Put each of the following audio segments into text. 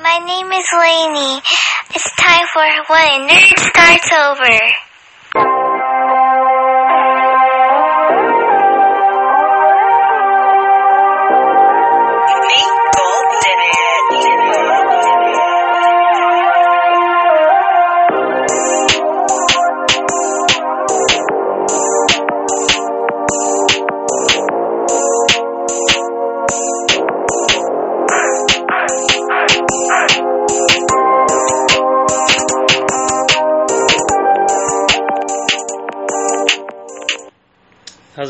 My name is Lainey. It's time for When a Nerd Starts Over.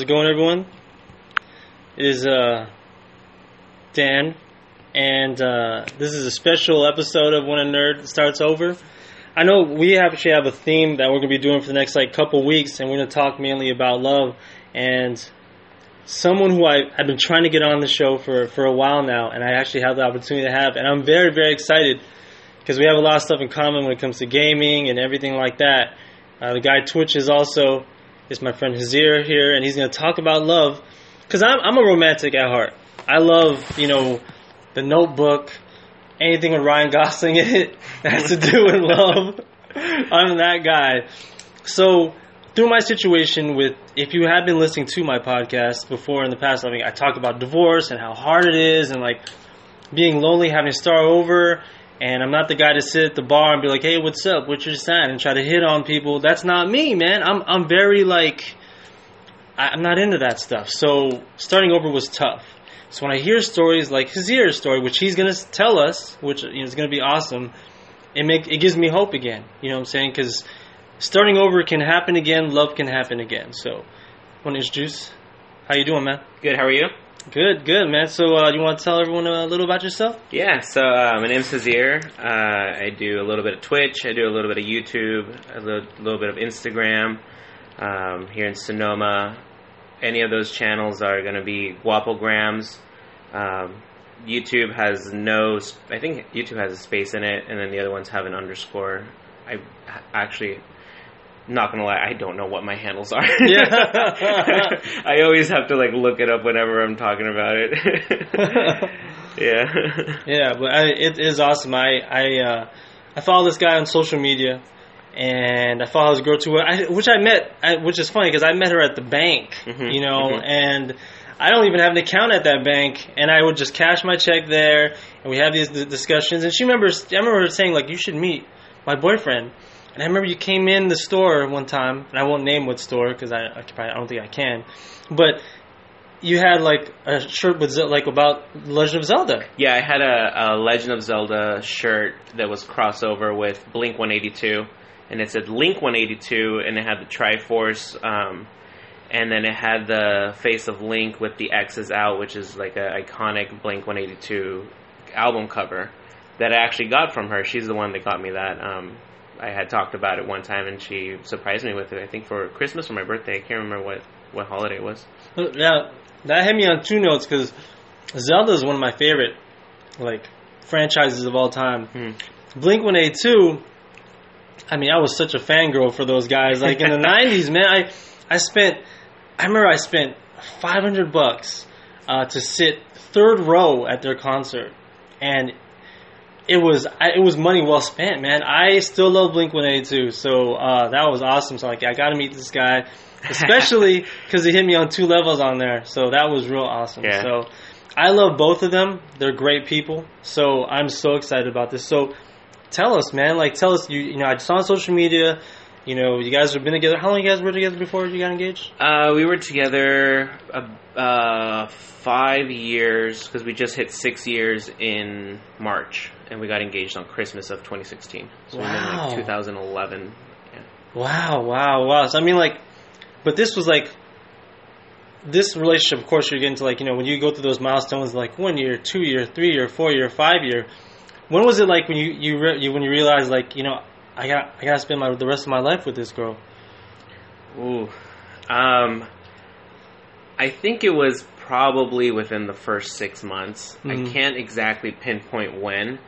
It going, everyone? It is uh, Dan, and uh, this is a special episode of When a Nerd Starts Over. I know we actually have a theme that we're going to be doing for the next like couple weeks, and we're going to talk mainly about love. And someone who I, I've been trying to get on the show for, for a while now, and I actually have the opportunity to have, and I'm very, very excited because we have a lot of stuff in common when it comes to gaming and everything like that. Uh, the guy Twitch is also is my friend Hazir here, and he's going to talk about love. Because I'm, I'm a romantic at heart. I love, you know, The Notebook, anything with Ryan Gosling in it that has to do with love. I'm that guy. So, through my situation with, if you have been listening to my podcast before in the past, I mean, I talk about divorce and how hard it is, and like being lonely, having to start over. And I'm not the guy to sit at the bar and be like, "Hey, what's up? What's your sign?" and try to hit on people. That's not me, man. I'm I'm very like I'm not into that stuff. So starting over was tough. So when I hear stories like Hazir's story, which he's gonna tell us, which you know, is gonna be awesome, it make it gives me hope again. You know what I'm saying? Because starting over can happen again. Love can happen again. So, want to introduce? How you doing, man? Good. How are you? Good, good, man. So, uh, you want to tell everyone a little about yourself? Yeah. So uh, my name's Hazir. Uh, I do a little bit of Twitch. I do a little bit of YouTube. A little, little bit of Instagram. Um, here in Sonoma, any of those channels are going to be Guapograms. Um, YouTube has no. I think YouTube has a space in it, and then the other ones have an underscore. I actually. Not gonna lie, I don't know what my handles are. Yeah. I always have to like look it up whenever I'm talking about it. yeah. Yeah, but I, it is awesome. I I uh, I follow this guy on social media, and I follow this girl too, I, which I met, I, which is funny because I met her at the bank, Mhm, you know, mhm. and I don't even have an account at that bank, and I would just cash my check there, and we have these d- discussions. And she remembers, I remember her saying like, "You should meet my boyfriend." And I remember you came in the store one time, and I won't name what store because I, I, probably- I don't think I can, but you had like a shirt with like about Legend of Zelda. Yeah, I had a, a Legend of Zelda shirt that was crossover with Blink 182, and it said Link 182, and it had the Triforce, um, and then it had the face of Link with the X's out, which is like an iconic Blink 182 album cover that I actually got from her. She's the one that got me that. Um, I had talked about it one time, and she surprised me with it. I think for Christmas or my birthday. I can't remember what what holiday it was. Now that hit me on two notes because Zelda is one of my favorite like franchises of all time. Hmm. Blink One Eight Two. I mean, I was such a fangirl for those guys. Like in the '90s, man, I I spent. I remember I spent 500 bucks uh, to sit third row at their concert, and it was it was money well spent, man. I still love Blink One Eighty Two, so uh, that was awesome. So like, I got to meet this guy, especially because he hit me on two levels on there. So that was real awesome. Yeah. So I love both of them. They're great people. So I'm so excited about this. So tell us, man. Like, tell us. You you know, I saw on social media. You know, you guys have been together. How long you guys were together before you got engaged? Uh, we were together uh, uh, five years because we just hit six years in March, and we got engaged on Christmas of 2016. So Wow. like 2011. Wow, wow, wow. So I mean, like, but this was like this relationship. Of course, you're getting to like you know when you go through those milestones, like one year, two year, three year, four year, five year. When was it like when you you, re- you when you realized like you know I got I got to spend my the rest of my life with this girl? Ooh, um, I think it was probably within the first six months. Mhm. I can't exactly pinpoint when,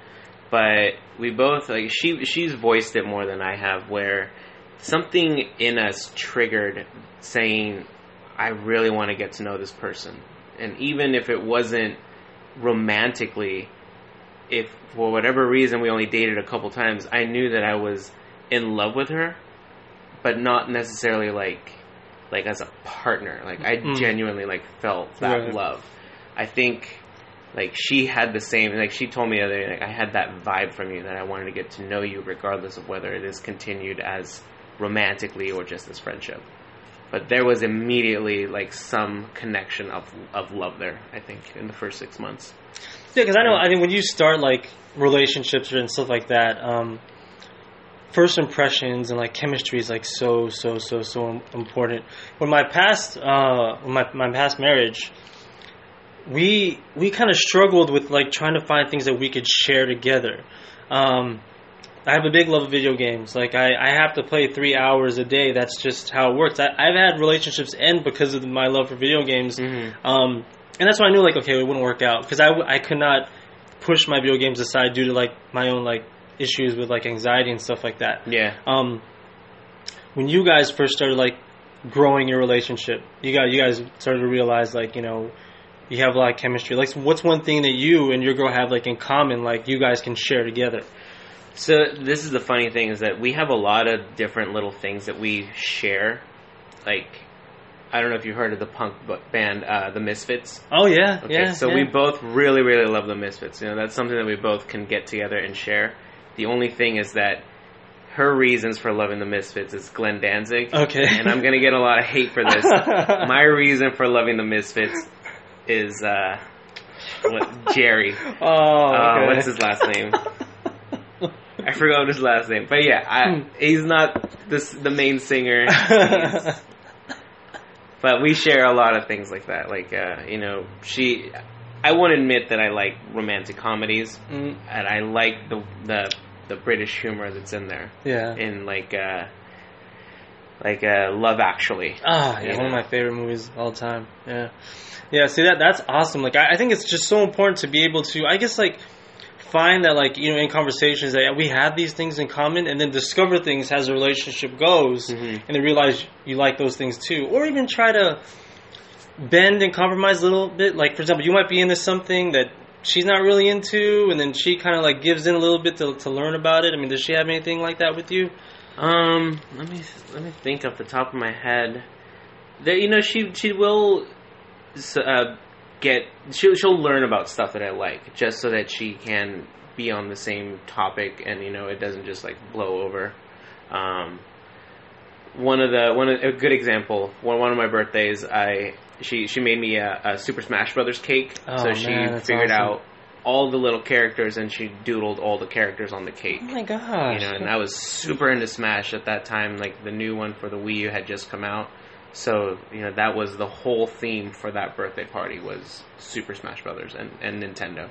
but we both like she she's voiced it more than I have, where something in us triggered saying, "I really want to get to know this person," and even if it wasn't romantically, if for whatever reason we only dated a couple times, I knew that I was in love with her, but not necessarily like like as a partner. Like I Mm. genuinely like felt that Right. love. I think like she had the same like she told me the other day like I had that vibe from you that I wanted to get to know you regardless of whether it is continued as romantically or just as friendship. But there was immediately like some connection of of love there. I think in the first six months. Yeah, because I know. I mean, when you start like relationships and stuff like that, um, first impressions and like chemistry is like so so so so important. When my past uh, when my my past marriage, we we kind of struggled with like trying to find things that we could share together. Um, I have a big love of video games. Like I, I have to play three hours a day. That's just how it works. I, I've had relationships end because of my love for video games. Mm-hmm. Um, and that's why I knew like okay, it wouldn't work out because I, I could not push my video games aside due to like my own like issues with like anxiety and stuff like that. Yeah. Um, when you guys first started like growing your relationship, you got you guys started to realize like you know you have a lot of chemistry. Like, what's one thing that you and your girl have like in common? Like, you guys can share together. So this is the funny thing is that we have a lot of different little things that we share. Like, I don't know if you heard of the punk band, uh, the Misfits. Oh yeah, Okay, yeah. so yeah. we both really, really love the Misfits. You know, that's something that we both can get together and share. The only thing is that her reasons for loving the Misfits is Glenn Danzig. Okay. And I'm gonna get a lot of hate for this. My reason for loving the Misfits is uh, what Jerry. Oh, Uh, what's his last name? I forgot his last name, but yeah, I, Hmm. he's not this the main singer. But we share a lot of things like that. Like uh, you know, she. I won't admit that I like romantic comedies, Mm, and I like the the the British humor that's in there. yeah. In like uh, like uh, Love Actually. Ah, yeah, one of my favorite movies of all time. Yeah, yeah. See that that's awesome. Like I, I think it's just so important to be able to, I guess, like find that, like you know, in conversations that we have these things in common, and then discover things as a relationship goes, Mhm. and then realize you like those things too, or even try to bend and compromise a little bit. Like for example, you might be into something that she's not really into, and then she kind of like gives in a little bit to to learn about it. I mean, does she have anything like that with you? Um, let me let me think off the top of my head. That you know, she she will uh, get she'll she'll learn about stuff that I like just so that she can be on the same topic and you know it doesn't just like blow over. Um, one of the one of, a good example. One one of my birthdays, I she she made me a, a Super Smash Brothers cake. Oh, so she man, figured awesome. out all the little characters and she doodled all the characters on the cake Oh my gosh! you know, and I was super into Smash at that time. Like the new one for the Wii U had just come out, so you know that was the whole theme for that birthday party was Super Smash Brothers and, and Nintendo.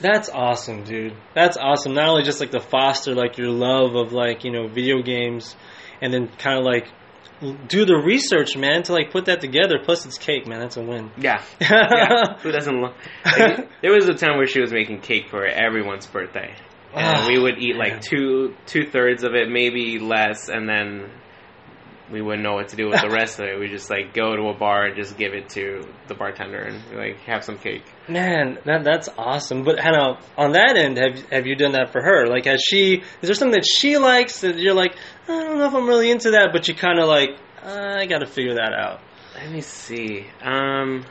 That's awesome, dude. That's awesome. Not only just like to foster like your love of like you know video games, and then kind of like do the research, man, to like put that together. Plus, it's cake, man. That's a win. Yeah, yeah. Who doesn't? Lo- like, there was a time where she was making cake for everyone's birthday, and Ah, we would eat man. like two two thirds of it, maybe less, and then we wouldn't know what to do with the rest of it. We just like go to a bar and just give it to the bartender and like have some cake. Man, that that's awesome. But Hannah, on that end, have have you done that for her? Like, has she? Is there something that she likes that you're like, I don't know if I'm really into that, but you kind of like, uh, I got to figure that out. Let me see. Um.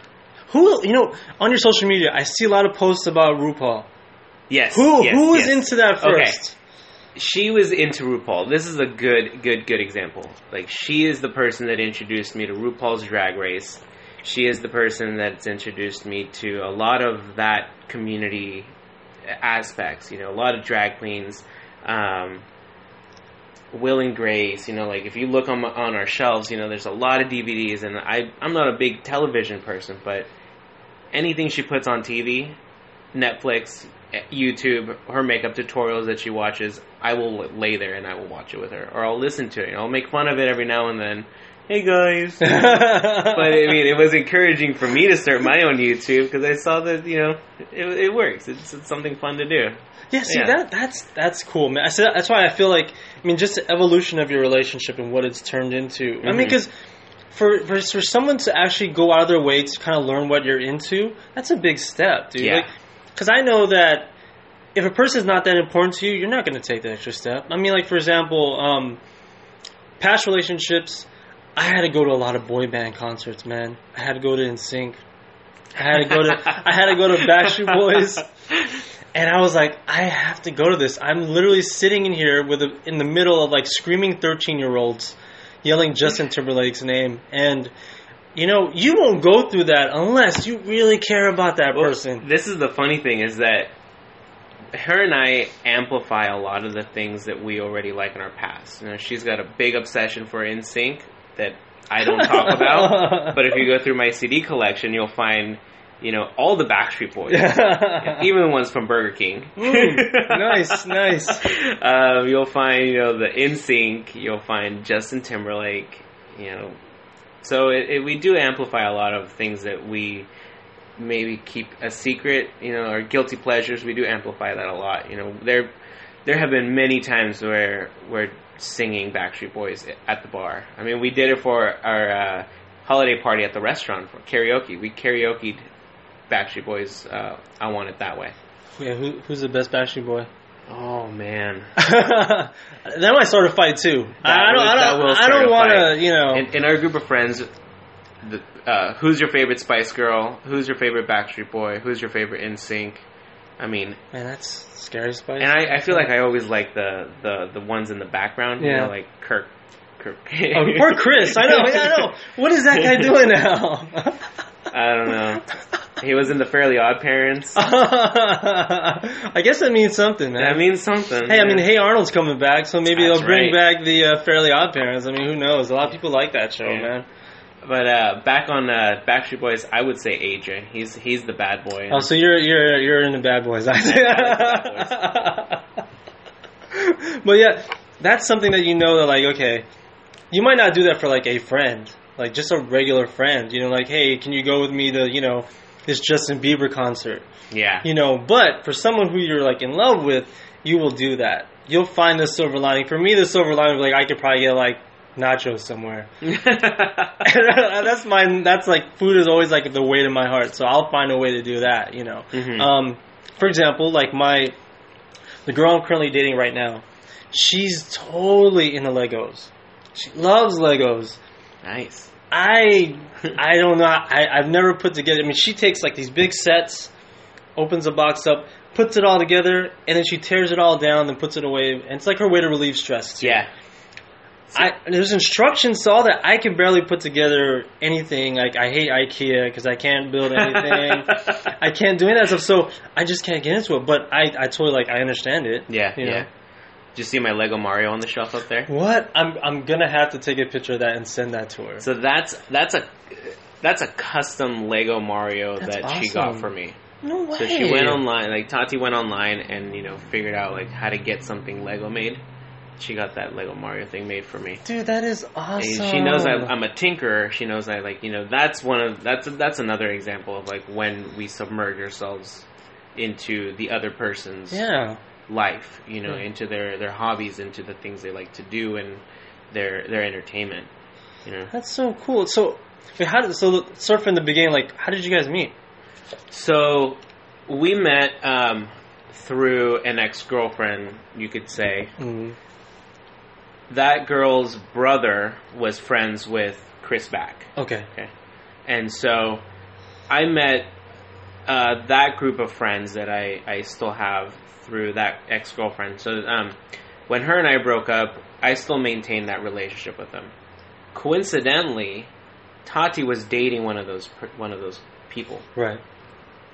Who, you know, on your social media, I see a lot of posts about RuPaul. Yes. Who yes, who is yes. into that Okay. She was into RuPaul. This is a good, good, good example. Like she is the person that introduced me to RuPaul's Drag Race. She is the person that's introduced me to a lot of that community aspects. You know, a lot of drag queens. Um, Will and Grace, you know, like if you look on on our shelves, you know, there's a lot of DVDs, and I I'm not a big television person, but anything she puts on TV, Netflix, YouTube, her makeup tutorials that she watches, I will lay there and I will watch it with her, or I'll listen to it. and I'll make fun of it every now and then. Hey guys, but I mean, it was encouraging for me to start my own YouTube because I saw that you know it, it works. It's, it's something fun to do. Yeah, see Yeah. that that's that's cool, man. I said that's why I feel like I mean just the evolution of your relationship and what it's turned into. I mean, mm-hmm. because for, for for someone to actually go out of their way to kind of learn what you're into, that's a big step, dude. Yeah. Because I know that if a person is not that important to you, you're not going to take the extra step. I mean, like for example, um, past relationships, I had to go to a lot of boy band concerts, man. I had to go to NSYNC. I had to go to I had to go to Backstreet Boys. And I was like, I have to go to this. I'm literally sitting in here with a, in the middle of like screaming 13 year olds yelling Justin Timberlake's name. And, you know, you won't go through that unless you really care about that Well, person. This is the funny thing is that her and I amplify a lot of the things that we already like in our past. You know, she's got a big obsession for NSYNC that I don't talk about. But if you go through my CD collection, you'll find, you know, all the Backstreet Boys, even the ones from Burger King. Ooh, nice, nice. Um, you'll find, you know, the NSYNC. You'll find Justin Timberlake. You know, so it, it, we do amplify a lot of things that we maybe keep a secret. You know, our guilty pleasures. We do amplify that a lot. You know, there there have been many times where we're singing Backstreet Boys at the bar. I mean, we did it for our uh, holiday party at the restaurant for karaoke. We karaokeed Backstreet Boys. Uh, I want it that way. Yeah, who, who's the best Backstreet Boy? Oh man. that might start a fight too. I don't. will- I don't. I don't want to. You know. in, in our group of friends, the, uh, who's your favorite Spice Girl? Who's your favorite Backstreet Boy? Who's your favorite NSYNC? I mean, Man, that's scary spice. and I, I feel like I always like the, the, the ones in the background. You Yeah. know, like Kirk. Kirk. oh, poor Chris. I know. I know. What is that guy doing now? I don't know. He was in the Fairly Odd Parents. I guess that means something, man. That means something. Hey, I mean, Hey Arnold's coming back, so maybe That's they'll bring right. back the uh, Fairly Odd Parents. I mean, who knows? A lot of people like that show, Yeah. man. But uh, back on uh, Backstreet Boys, I would say AJ. He's he's the bad boy. Oh, so you're you're you're in the Bad Boys. I see. but yeah, that's something that you know that like okay, you might not do that for like a friend, like just a regular friend. You know, like hey, can you go with me to you know this Justin Bieber concert? yeah. You know, but for someone who you're like in love with, you will do that. You'll find the silver lining. For me, the silver lining, like I could probably get like nachos somewhere. that's my that's like food is always like the weight of my heart so i'll find a way to do that you know Mhm. um for example like my the girl i'm currently dating right now she's totally into legos she loves legos nice. I i don't know i i've never put together i mean she takes like these big sets opens a box up puts it all together and then she tears it all down and puts it away and it's like her way to relieve stress too. Yeah. I, there's instructions to all that. I can barely put together anything. Like I hate IKEA because I can't build anything. I can't do any of that stuff. So I just can't get into it. But I, I totally like. I understand it. Yeah, You yeah. Did you see my Lego Mario on the shelf up there? What? I'm I'm gonna have to take a picture of that and send that to her. So that's that's a that's a custom Lego Mario That's that she got awesome. for me. no way. So she went online, like Tati went online and you know figured out like how to get something Lego made. She got that Lego Mario thing made for me. Dude, that is And awesome. She knows I, I'm a tinkerer. She knows I like you know that's one of that's that's another example of like when we submerge ourselves into the other person's Yeah. Life, you know, Hmm. into their their hobbies, into the things they like to do, and their their entertainment. You know, That's so cool. So, wait, how did so surf in the beginning? Like, how did you guys meet? so we met um, through an ex girlfriend, you could say. Mm. That girl's brother was friends with Chris Back. Okay. And so I met uh, that group of friends that I, I still have through that ex girlfriend. So um, when her and I broke up, I still maintained that relationship with them. Coincidentally, Tati was dating one of those one of those people. Right.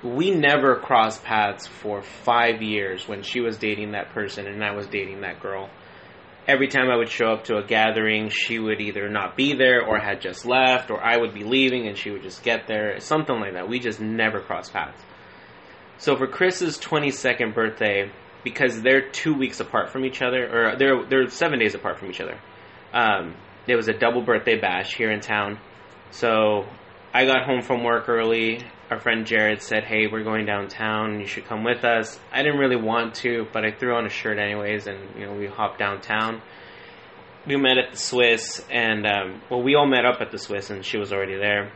We never crossed paths for five years when she was dating that person and I was dating that girl. Every time I would show up to a gathering, she would either not be there or had just left, or I would be leaving and she would just get there. Something like that. We just never crossed paths. So for Chris's 22nd birthday, because they're two weeks apart from each other, or they're, they're seven days apart from each other, um, there was a double birthday bash here in town. So I got home from work early. Our friend Jared said, "Hey, we're going downtown. You should come with us." I didn't really want to, but I threw on a shirt anyways, and you know we hopped downtown. We met at the Swiss, and um, well, we all met up at the Swiss, and she was already there.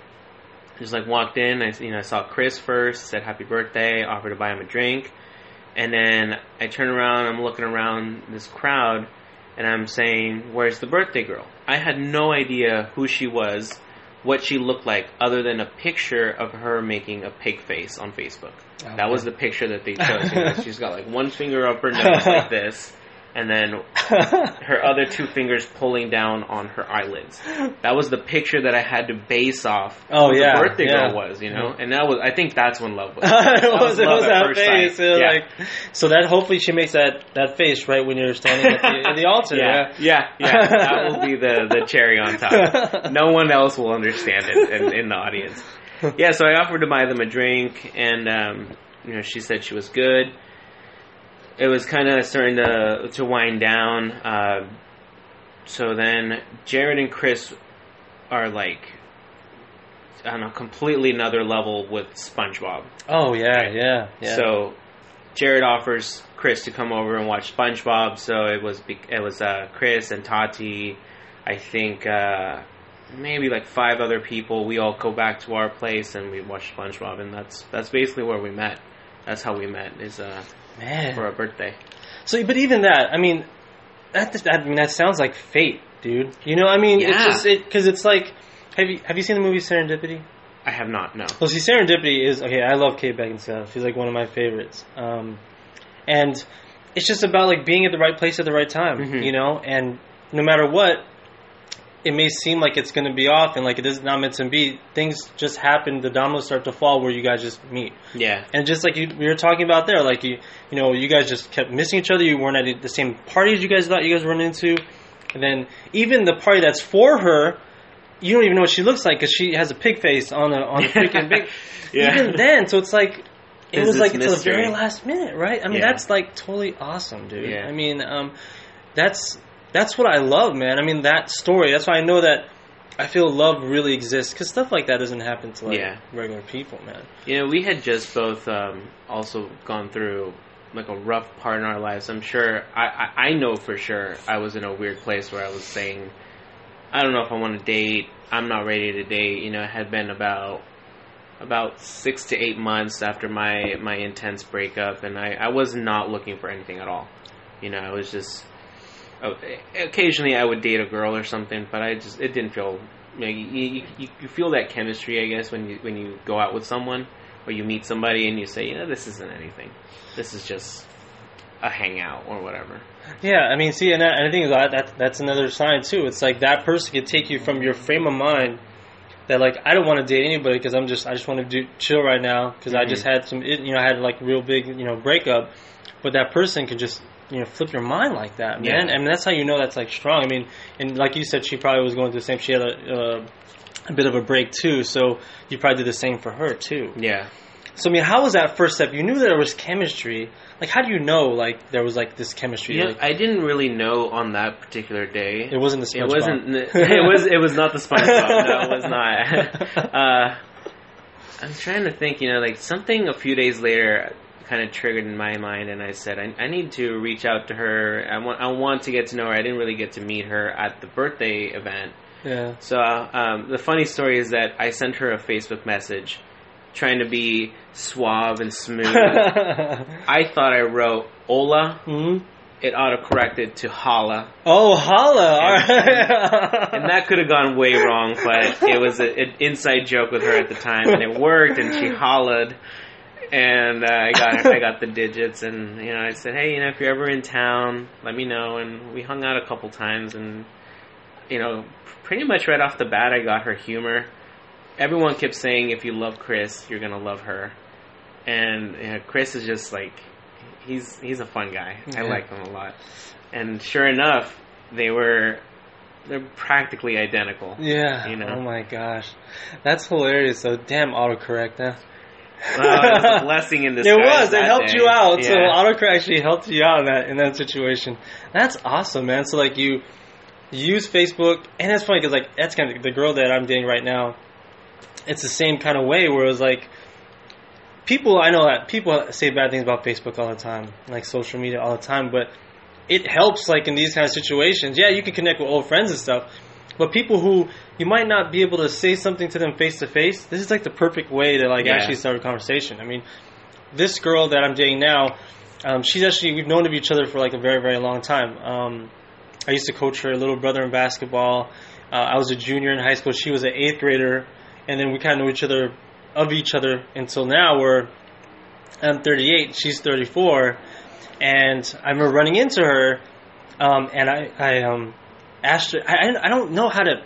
Just like walked in, I you know I saw Chris first, said happy birthday, offered to buy him a drink. And then I turn around, I'm looking around this crowd, and I'm saying, "Where's the birthday girl?" I had no idea who she was, what she looked like, other than a picture of her making a pig face on Facebook. That was the picture that they chose. You know, she's got like one finger up her nose like this, and then her other two fingers pulling down on her eyelids. That was the picture that I had to base off Oh, yeah, the birthday yeah. girl was, you know? And that was I think that's when love was. it That was, it love was at that face. it was Yeah. like, so that hopefully she makes that, that face right when you're standing at the, at the altar. yeah, yeah, yeah. That will be the, the cherry on top. No one else will understand it in, in the audience. Yeah, so I offered to buy them a drink, and um, you know, she said she was good. It was kind of starting to to wind down. Uh, so then Jared and Chris are like on a completely another level with SpongeBob. Oh yeah, yeah, yeah. So Jared offers Chris to come over and watch SpongeBob. So it was it was uh, Chris and Tati. I think uh, maybe like five other people. We all go back to our place and we watch SpongeBob, and that's that's basically where we met. That's how we met is uh, man. for our birthday. So, but even that, I mean, that, I mean, that sounds like fate, dude. You know, I mean, it's Yeah. just it because it's like, have you have you seen the movie Serendipity? I have not no. Well, see, Serendipity is okay. I love Kate Beckinsale. She's like one of my favorites. Um, and it's just about like being at the right place at the right time, Mhm. you know. And no matter what, it may seem like it's going to be off and like it is not meant to be. Things just happen. The dominoes start to fall where you guys just meet. Yeah, And just like you, we were talking about there, like you, you know, you guys just kept missing each other. You weren't at the same parties you guys thought you guys were into. And then even the party that's for her, you don't even know what she looks like because she has a pig face on the on the freaking big. Yeah. Even then, so it's like it There's was like until the very last minute, right? I mean, Yeah. that's like totally awesome, dude. Yeah. I mean, um, that's that's what I love, man. I mean, that story. That's why I know that. I feel love really exists because stuff like that doesn't happen to like Yeah. regular people, man. You know, we had just both um, also gone through like a rough part in our lives. I'm sure, I, I, I know for sure I was in a weird place where I was saying, I don't know if I want to date. I'm not ready to date. You know, it had been about about six to eight months after my my intense breakup, and I, I was not looking for anything at all. You know, I was just Oh, occasionally I would date a girl or something, but I just it didn't feel. You, know, you, you, you feel that chemistry, I guess, when you when you go out with someone or you meet somebody and you say, you know, this isn't anything. This is just a hangout or whatever. Yeah, I mean, see, and, that, and I think that, that that's another sign too. It's like that person could take you from your frame of mind that like I don't want to date anybody because I'm just I just want to do chill right now because I just mm-hmm. had some you know I had like real big you know breakup, but that person could just you know flip your mind like that, man. Yeah. I mean that's how you know that's like strong. I mean, and like you said, she probably was going through the same. She had a uh, a bit of a break too, so you probably did the same for her too. Yeah. So I mean, how was that first step? You knew that there was chemistry. Like, how do you know like there was like this chemistry? Yeah, like, I didn't really know on that particular day. it wasn't the It wasn't. It was. It was not the SpongeBob. no, it was not. uh, I'm trying to think. You know, like something a few days later kind of triggered in my mind, and I said, I, I need to reach out to her. I want. I want to get to know her. I didn't really get to meet her at the birthday event. Yeah. So um, the funny story is that I sent her a Facebook message, trying to be suave and smooth. I thought I wrote Ola. hmm It autocorrected to Holla. Oh, holla! And- right. and that could have gone way wrong, but it was a, an inside joke with her at the time, and it worked. And she hollered, and uh, I got I got the digits, and you know I said, hey, you know, if you're ever in town, let me know. And we hung out a couple times, and you know, pretty much right off the bat, I got her humor. Everyone kept saying, if you love Chris, you're gonna love her, and you know, Chris is just like he's he's a fun guy. I like him a lot, and sure enough, they were they're practically identical. yeah. You know. Oh my gosh, that's hilarious. So damn autocorrect, huh? Was a blessing in disguise. It was. It helped day. you out. So Yeah. autocorrect actually helped you out in that in that situation. That's awesome, man. So like you, you use Facebook, and that's funny because like that's kind of the girl that I'm dating right now. It's the same kind of way where it was like people. I know that people say bad things about Facebook all the time, like social media all the time, but it helps like in these kind of situations. Yeah, you can connect with old friends and stuff. But people who you might not be able to say something to them face to face, this is like the perfect way to like Yeah. actually start a conversation. I mean, this girl that I'm dating now, Um, she's actually we've known of each other for like a very very long time. Um, I used to coach her little brother in basketball. Uh, I was a junior in high school. She was an eighth grader, and then we kind of know each other of each other until now. Where I'm 38, she's 34, and I remember running into her, um, and I I um, her. I I don't know how to.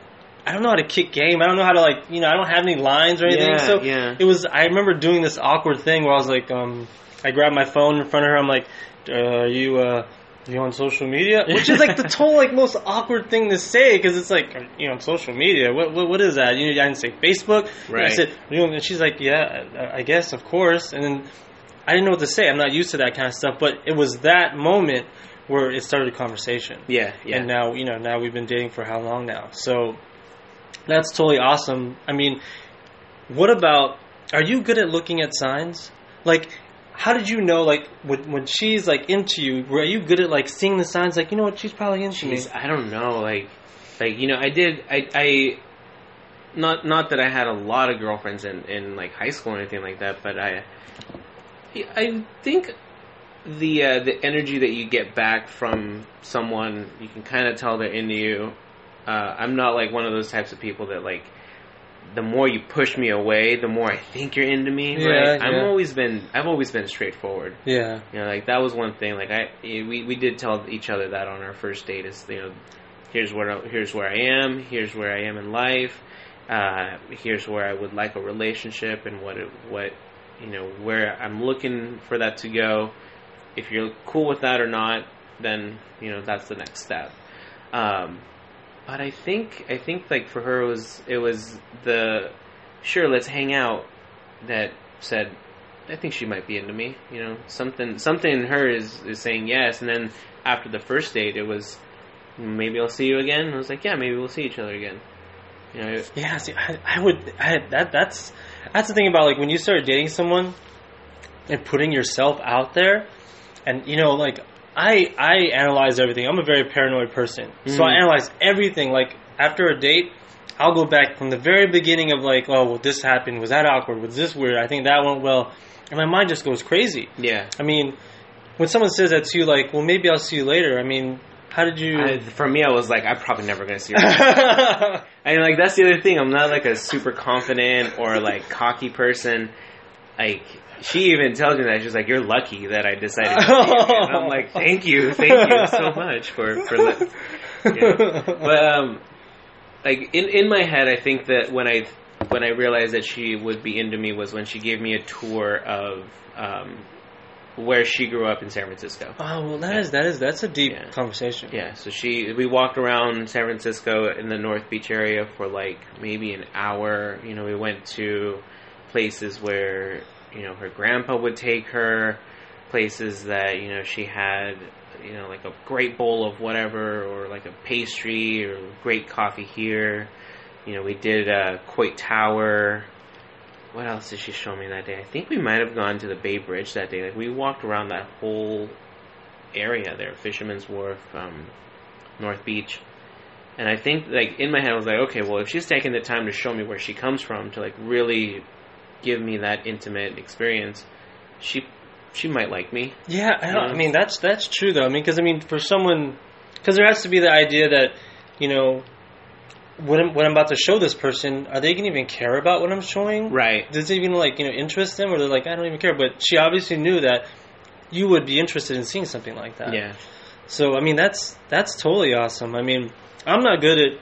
I don't know how to kick game. I don't know how to like, you know, I don't have any lines or anything. Yeah, so yeah. it was. I remember doing this awkward thing where I was like, um, I grabbed my phone in front of her. I'm like, uh, "Are you uh, you on social media?" Which is like the total like most awkward thing to say because it's like, you know, on social media. What what, what is that? You know, I didn't say Facebook. And I Right. said, you know, and she's like, "Yeah, I- I guess, of course." And then I didn't know what to say. I'm not used to that kind of stuff. But it was that moment where it started a conversation. Yeah, yeah. And now, you know, now we've been dating for how long now? So that's totally awesome. I mean, what about are you good at looking at signs? Like how did you know like when when she's like into you, were you good at like seeing the signs like, you know what, she's probably into me. I don't know. Like, like you know, I did. I, I, not not that I had a lot of girlfriends in in like high school or anything like that, but I, I think the uh, the energy that you get back from someone, you can kind of tell they're into you. Uh, I'm not like one of those types of people that like. The more you push me away, the more I think you're into me. Yeah, right? Yeah. always been, I've always been straightforward. Yeah. You know, like that was one thing. Like I, we we did tell each other that on our first date. Is you know, here's where I- here's where I am. Here's where I am in life. Uh, here's where I would like a relationship and what it, what you know where I'm looking for that to go. If you're cool with that or not, then you know that's the next step. Um, but I think I think like for her it was it was the sure let's hang out that said I think she might be into me. You know, something something in her is is saying yes, and then after the first date, it was maybe I'll see you again. And I was like, yeah, maybe we'll see each other again. You know, Yeah, see, I, I would. I, that that's that's the thing about like when you start dating someone and putting yourself out there, and you know, like I I analyze everything. I'm a very paranoid person, so I Mhm. analyze everything. Like after a date, I'll go back from the very beginning of like, oh, well, this happened. Was that awkward? Was this weird? I think that went well, and my mind just goes crazy. yeah. I mean, when someone says that to you, like, well, maybe I'll see you later. I mean, how did you? I, for me, I was like, I'm probably never gonna see her. And like that's the other thing. I'm not like a super confident or like cocky person. Like she even tells me that she's like, "You're lucky that I decided." To. And I'm like, "Thank you, thank you so much for for." Let, yeah. But um, like in in my head, I think that when I when I realized that she would be into me was when she gave me a tour of um, where she grew up in San Francisco. Oh well, that is that is that's a deep Yeah. conversation. Yeah, so she we walked around San Francisco in the North Beach area for like maybe an hour. You know, we went to places where you know her grandpa would take her, places that you know she had you know like a great bowl of whatever or like a pastry or great coffee here. You know, we did uh, Coit Tower. What else did she show me that day? I think we might have gone to the Bay Bridge that day. Like we walked around that whole area there, Fisherman's Wharf, um, North Beach. And I think, like, in my head, I was like, okay, well, if she's taking the time to show me where she comes from, to, like, really give me that intimate experience, she she might like me. Yeah, I, don't, I mm. mean that's that's true though. I mean, because I mean, for someone, because there has to be the idea that you know, when I'm, when I'm about to show this person, are they gonna even care about what I'm showing? Right. Does it even like you know interest them, or they're like, I don't even care? But she obviously knew that you would be interested in seeing something like that. Yeah. So I mean, that's that's totally awesome. I mean, I'm not good at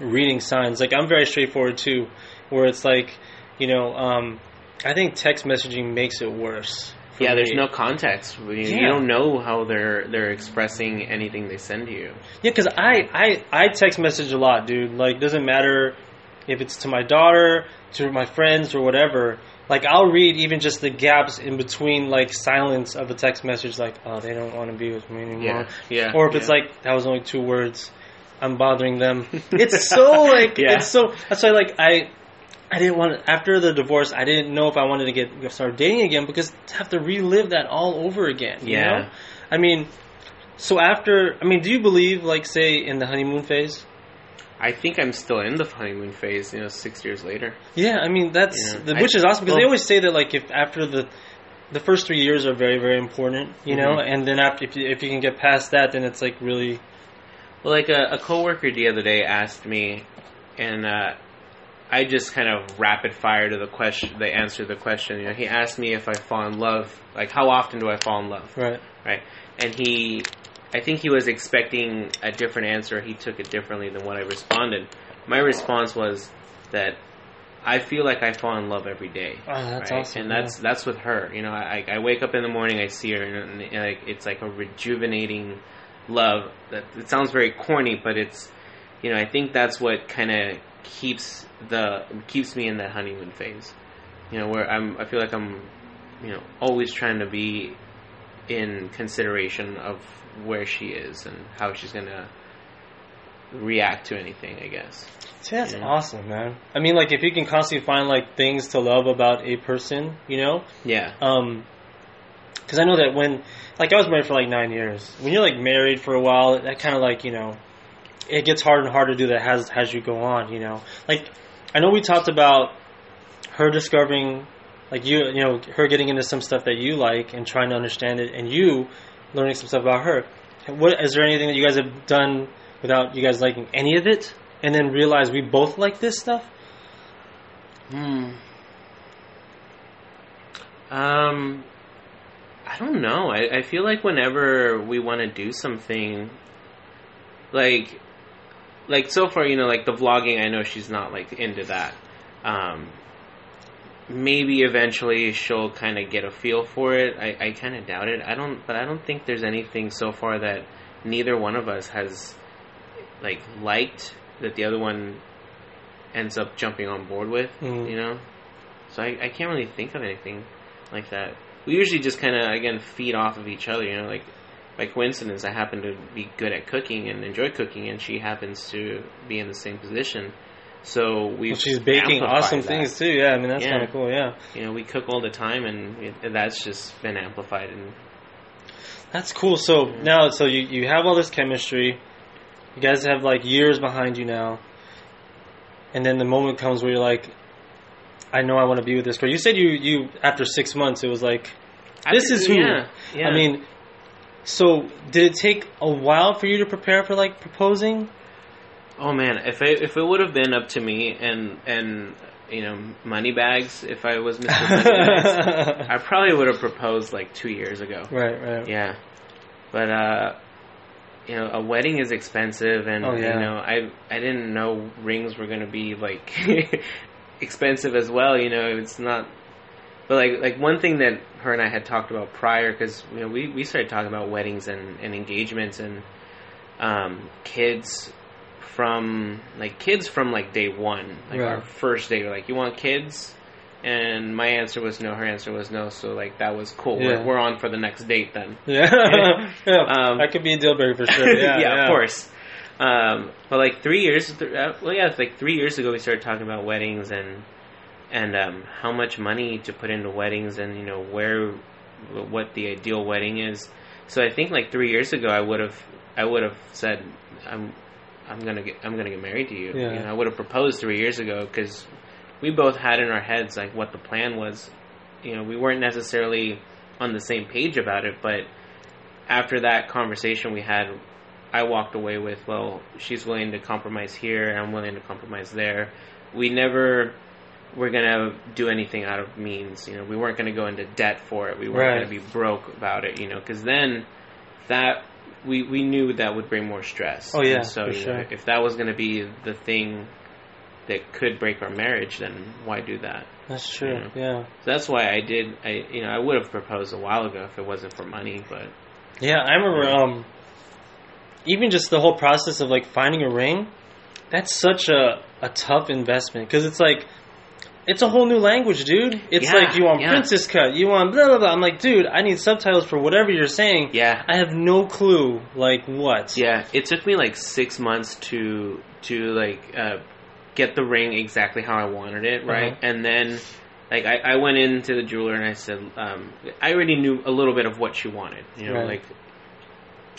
reading signs. Like I'm very straightforward too, where it's like, you know, um, I think text messaging makes it worse. Yeah, there's no context. You, you don't know how they're they're expressing anything they send you. Yeah, because I, I I text message a lot, dude. Like, doesn't matter if it's to my daughter, to my friends, or whatever. Like, I'll read even just the gaps in between, like silence of a text message, like, oh, they don't want to be with me anymore. Yeah, yeah. Or if it's like that was only two words, I'm bothering them. It's so like Yeah. it's so that's why like I I didn't want to, after the divorce I didn't know if I wanted to get start dating again because to have to relive that all over again. You Yeah. know? I mean, so after I mean, do you believe like say in the honeymoon phase? I think I'm still in the honeymoon phase. You know, six years later. Yeah, I mean that's Yeah. the, I- which is awesome because they always say that like if after the the first three years are very very important, you know, Mhm. and then after if you, if you can get past that, then it's like really Well, like a, a coworker the other day asked me, and uh, I just kind of rapid fire to the question, the answer to the question. You know, he asked me if I fall in love, like how often do I fall in love, right. right? And he, I think he was expecting a different answer. He took it differently than what I responded. My response was that I feel like I fall in love every day. Oh, that's right? awesome. And that's that's with her. You know, I, I wake up in the morning, I see her, and, and like, it's like a rejuvenating love. That it sounds very corny, but it's you know I think that's what kind of keeps the keeps me in that honeymoon phase. You know, where I'm I feel like I'm you know always trying to be in consideration of where she is and how she's gonna react to anything. I guess. See, that's awesome, man. I mean, like if you can constantly find like things to love about a person, you know, Yeah. um, because I know that when, like, I was married for like nine years. When you're like married for a while, that kind of like you know, it gets harder and harder to do that as as you go on. You know, like I know we talked about her discovering, like you, you know, her getting into some stuff that you like and trying to understand it, and you learning some stuff about her. What is there anything that you guys have done without you guys liking any of it, and then realize we both like this stuff? Hmm. Um, I don't know. I, I feel like whenever we want to do something, like, like so far, you know, like the vlogging. I know she's not like into that. Um, maybe eventually she'll kind of get a feel for it. I, I kind of doubt it. I don't, but I don't think there's anything so far that neither one of us has like liked that the other one ends up jumping on board with. Mhm. You know, so I, I can't really think of anything like that. We usually just kind of again feed off of each other. You know, like by coincidence, I happen to be good at cooking and enjoy cooking, and she happens to be in the same position. So we Well, she's baking awesome things too. Yeah, I mean that's Yeah. kind of cool. Yeah, You know, we cook all the time, and it, that's just been amplified. And that's cool. So now, so you you have all this chemistry. You guys have like years behind you now, and then the moment comes where you're like, I know I want to be with this girl. You said you you after six months it was like, this is who. Yeah, yeah. I mean, so did it take a while for you to prepare for like proposing? Oh man, if it, if it would have been up to me and and you know money bags, if I was Mr. Moneybags, I probably would have proposed like two years ago. right, right. Yeah, but uh, you know, a wedding is expensive, and Oh, yeah. you know, I I didn't know rings were gonna be like expensive as well. You know, it's not. But like like one thing that her and I had talked about prior, because you know we we started talking about weddings and and engagements and um, kids from like kids from like day one, like our first date. We're like, you want kids? And my answer was no. Her answer was no. So like that was cool. Yeah. We're, we're on for the next date then. Yeah, yeah. Um, that could be a deal breaker for sure. Yeah, yeah, of course. Um, but like three years, th- uh, well, yeah, it's like three years ago, we started talking about weddings and and um, how much money to put into weddings, and you know where what the ideal wedding is. So I think like three years ago, I would have I would have said I'm I'm gonna get I'm gonna get married to you. Yeah. You know, I would have proposed three years ago because we both had in our heads like what the plan was. You know, we weren't necessarily on the same page about it, but after that conversation we had, I walked away with, well, she's willing to compromise here, and I'm willing to compromise there. We never were gonna do anything out of means. You know, we weren't gonna go into debt for it. We weren't Right. gonna be broke about it. You know, because then that we we knew that would bring more stress. Oh, yeah, And so for you sure. know, if that was gonna be the thing that could break our marriage, then why do that? That's true. Yeah. Yeah. So that's why I did. I you know I would have proposed a while ago if it wasn't for money, but Yeah, I remember um even just the whole process of like finding a ring. That's such a a tough investment because it's like it's a whole new language, dude. It's Yeah, like you want yeah. princess cut, you want blah blah blah. I'm like, dude, I need subtitles for whatever you're saying. yeah, I have no clue, like what. Yeah, it took me like six months to to like uh, get the ring exactly how I wanted it, right? Uh-huh. And then like I, I went into the jeweler and I said um, I already knew a little bit of what she wanted, you know, Right. like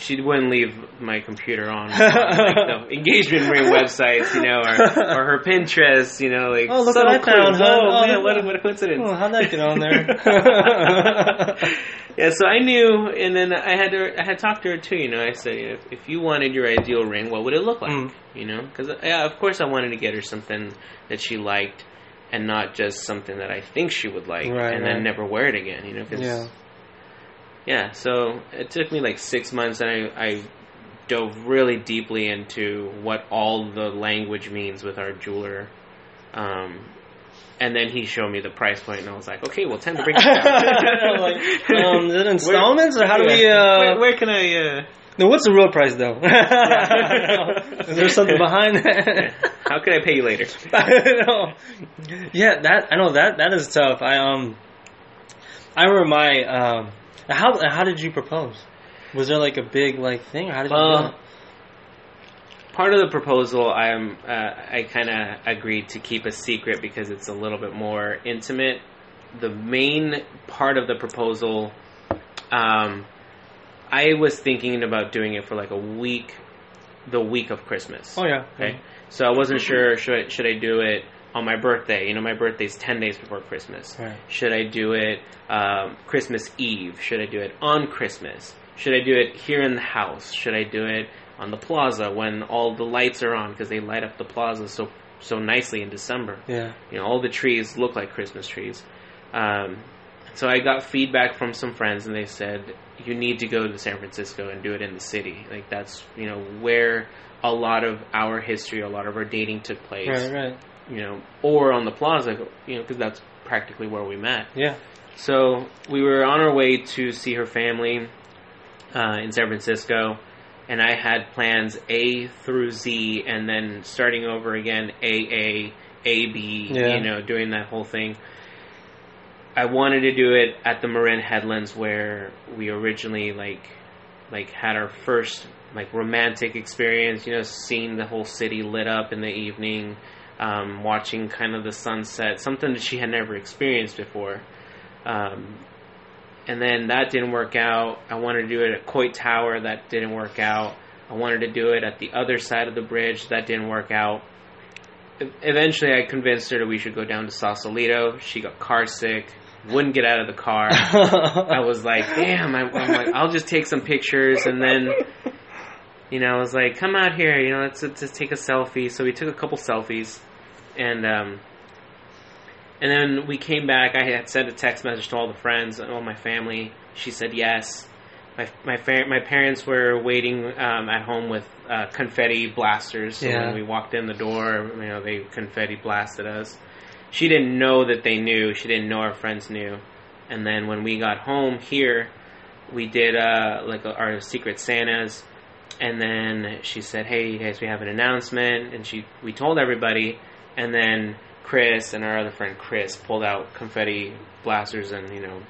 she wouldn't leave my computer on, on like, the engagement ring websites, you know, or, or her Pinterest, you know, like Oh, look subtle what I found? Oh, Oh, man, what, what- a- what a coincidence! Oh, how'd that get on there? yeah, so I knew, and then I had to, I had talked to her too. You know, I said, if, if you wanted your ideal ring, what would it look like? Mm. You know, because yeah, of course I wanted to get her something that she liked, and not just something that I think she would like, Right, and right. then never wear it again. You know, 'cause- yeah. Yeah. So it took me like six months, and I, I dove really deeply into what all the language means with our jeweler. Um, and then he showed me the price point, and I was like, okay, well, time to bring it down. like, um, is it installments or how do we? Uh, where, where can I? Uh, no, what's the real price though? is there something behind that? how can I pay you later? I know. Yeah, that I know that that is tough. I um, I remember my um, how how did you propose? Was there like a big like thing? Or how did you do Well, it? Part of the proposal, I'm uh, I kind of agreed to keep a secret because it's a little bit more intimate. The main part of the proposal, um, I was thinking about doing it for like a week, the week of Christmas. Oh yeah. Okay. So I wasn't sure should I, should I do it on my birthday? You know, my birthday's ten days before Christmas. Right. Should I do it um, Christmas Eve? Should I do it on Christmas? Should I do it here in the house? Should I do it on the plaza when all the lights are on because they light up the plaza so so nicely in December? Yeah. You know, all the trees look like Christmas trees. Um, so I got feedback from some friends, and they said you need to go to San Francisco and do it in the city. Like that's you know where a lot of our history, a lot of our dating took place. Right. Right. You know, or on the plaza, you know, because that's practically where we met. Yeah. So we were on our way to see her family uh, in San Francisco, and I had plans A through Z, and then starting over again A A A B. Yeah. You know, doing that whole thing. I wanted to do it at the Marin Headlands where we originally like like had our first like romantic experience. You know, seeing the whole city lit up in the evening. Um, watching kind of the sunset, something that she had never experienced before. Um, and then that didn't work out. I wanted to do it at Coit Tower. That didn't work out. I wanted to do it at the other side of the bridge. That didn't work out. Eventually, I convinced her that we should go down to Sausalito. She got car sick, wouldn't get out of the car. I was like, damn. I, I'm like, I'll just take some pictures and then, you know, I was like, come out here. You know, let's, let's just take a selfie. So we took a couple selfies, and um, and then we came back. I had sent a text message to all the friends and all my family. She said yes. My my fa- my parents were waiting um, at home with uh, confetti blasters. So Yeah. when we walked in the door, you know, they confetti blasted us. She didn't know that they knew. She didn't know our friends knew. And then when we got home here, we did uh, like our secret Santas. And then she said, "Hey, you guys, we have an announcement." And she we told everybody. And then Chris and our other friend Chris pulled out confetti blasters, and you know,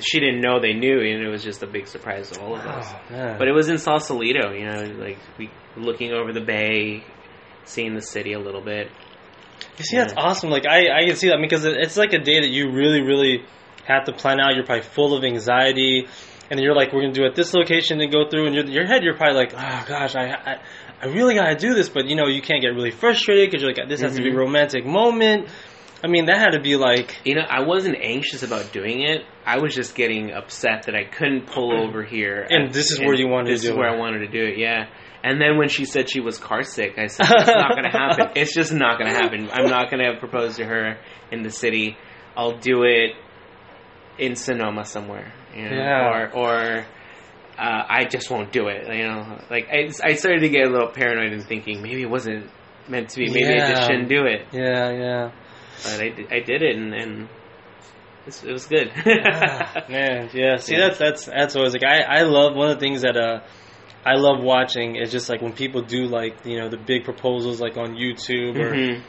she didn't know they knew, and it was just a big surprise to all of us. Oh. But it was in Sausalito, you know, like we looking over the bay, seeing the city a little bit. You see, that's awesome. Like I, I can see that because it's like a day that you really, really have to plan out. You're probably full of anxiety, and you're like, we're gonna do it at this location and go through. And your your head, you're probably like, oh gosh, I, I, I really gotta do this, but you know, you can't get really frustrated because you're like, this has to be a Mhm. romantic moment. I mean, that had to be like, You know, I wasn't anxious about doing it. I was just getting upset that I couldn't pull over here. And this is where you wanted to do it. this is where. I wanted to do it. Yeah. And then when she said she was car sick, I said it's not going to happen. It's just not going to happen. I'm not going to propose to her in the city. I'll do it in Sonoma somewhere. You know, Yeah. Or or uh, I just won't do it. You know, like I, I started to get a little paranoid and thinking maybe it wasn't meant to be. Maybe I just shouldn't do it. yeah, yeah. But I, did- I did it, and, and it's, it was good. Ah, man, yeah. See, Yeah. that's that's that's always like I I love one of the things that uh I love watching is just like when people do like you know the big proposals like on YouTube or Mhm.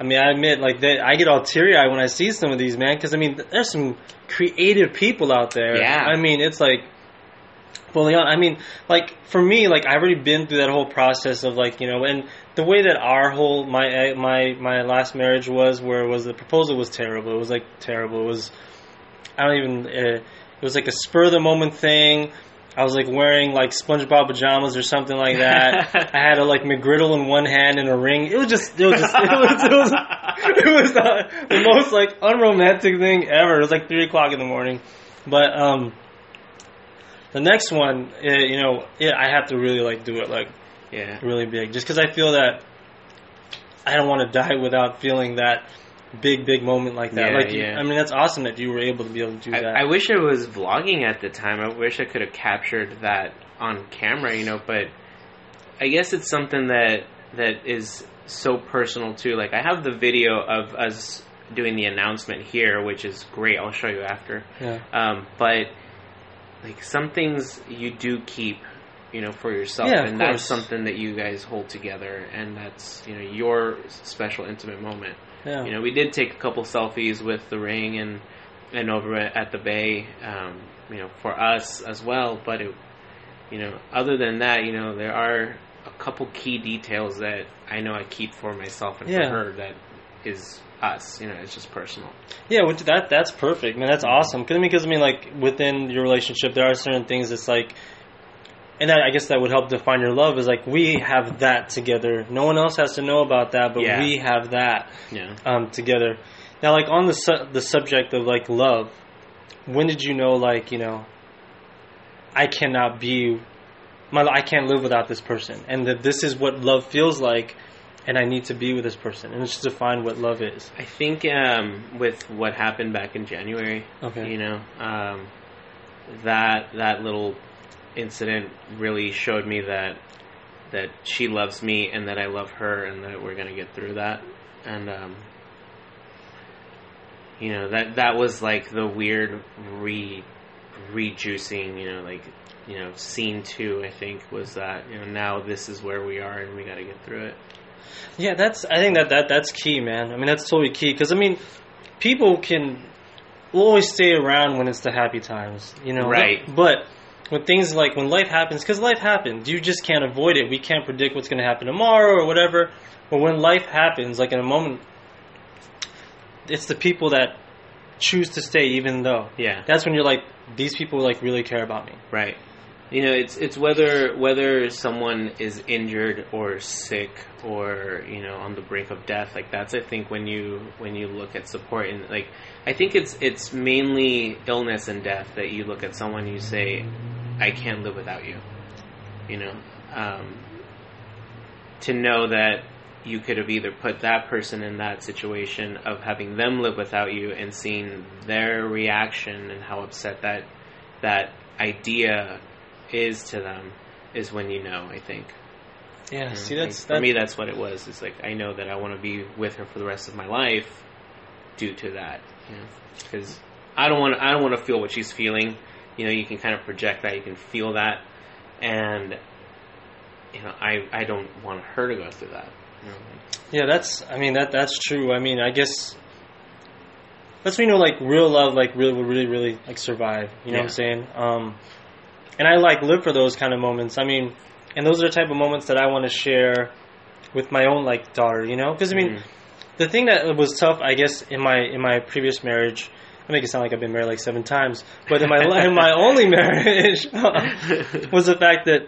I mean I admit like that I get all teary eyed when I see some of these man because I mean there's some creative people out there. Yeah. I mean it's like. Fully on. I mean, like for me, like I've already been through that whole process of like you know, and the way that our whole my my my last marriage was, where it was the proposal was terrible. It was like terrible. It was I don't even. Uh, it was like a spur of the moment thing. I was like wearing like SpongeBob pajamas or something like that. I had a like McGriddle in one hand and a ring. It was just, it was just, it was, it was, it was the, the most like unromantic thing ever. It was like three o'clock in the morning, but um, the next one, eh, you know, yeah, I have to really like do it like yeah. really big, just because I feel that I don't want to die without feeling that big, big moment like that. Yeah, like, you- yeah. I mean, that's awesome that you were able to be able to do I, that. I wish I was vlogging at the time. I wish I could have captured that on camera, you know. But I guess it's something that that is so personal too. Like I have the video of us doing the announcement here, which is great. I'll show you after. yeah. Um, but like some things you do keep, you know, for yourself, Yeah, and that's something that you guys hold together, and that's you know your special intimate moment. Yeah. You know, we did take a couple selfies with the ring and and over at the bay, um, you know, for us as well. But it, you know, other than that, you know, there are a couple key details that I know I keep for myself and Yeah. for her that is us. You know, it's just personal. Yeah, which that that's perfect, man. That's awesome. Cause I mean, cause I mean, like within your relationship, there are certain things that's like, and that, I guess that would help define your love. Is like we have that together. No one else has to know about that, but Yeah. we have that Yeah. um, together. Now, like on the su- the subject of like love, when did you know, like you know, I cannot be, my I can't live without this person, and that this is what love feels like, and I need to be with this person, and it's just define what love is. I think um, with what happened back in January, Okay. you know, um, that that little incident really showed me that that she loves me and that I love her and that we're gonna get through that. And um, you know that that was like the weird re rejuicing. You know, like you know, scene two. I think was that you know now this is where we are and we got to get through it. Yeah, that's. I think that, that that's key, man. I mean, that's totally key because I mean, people can always stay around when it's the happy times, you know. Right. But when things like when life happens, because life happens, you just can't avoid it. We can't predict what's going to happen tomorrow or whatever. But when life happens, like in a moment, it's the people that choose to stay, even though. Yeah. That's when you're like, these people like really care about me. Right. You know, it's it's whether whether someone is injured or sick or you know on the brink of death. Like that's I think when you when you look at support and like I think it's it's mainly illness and death that you look at someone you say I can't live without you. You know, um, to know that you could have either put that person in that situation of having them live without you and seeing their reaction and how upset that that idea is to them is when you know i think Yeah. Know, See, like, that's for me that's what it was it's like i know that i want to be with her for the rest of my life due to that you know because i don't want to i don't want to feel what she's feeling you know you can kind of project that you can feel that and you know i i don't want her to go through that you know? Yeah, that's. I mean, that that's true. I mean, I guess that's when you know, like real love, like really will really really like survive. You know what I'm saying? Um, and I like live for those kind of moments. I mean, and those are the type of moments that I want to share with my own like daughter. You know, because I mean, Mhm. the thing that was tough, I guess, in my in my previous marriage. I make it sound like I've been married like seven times, but in my in my only marriage was the fact that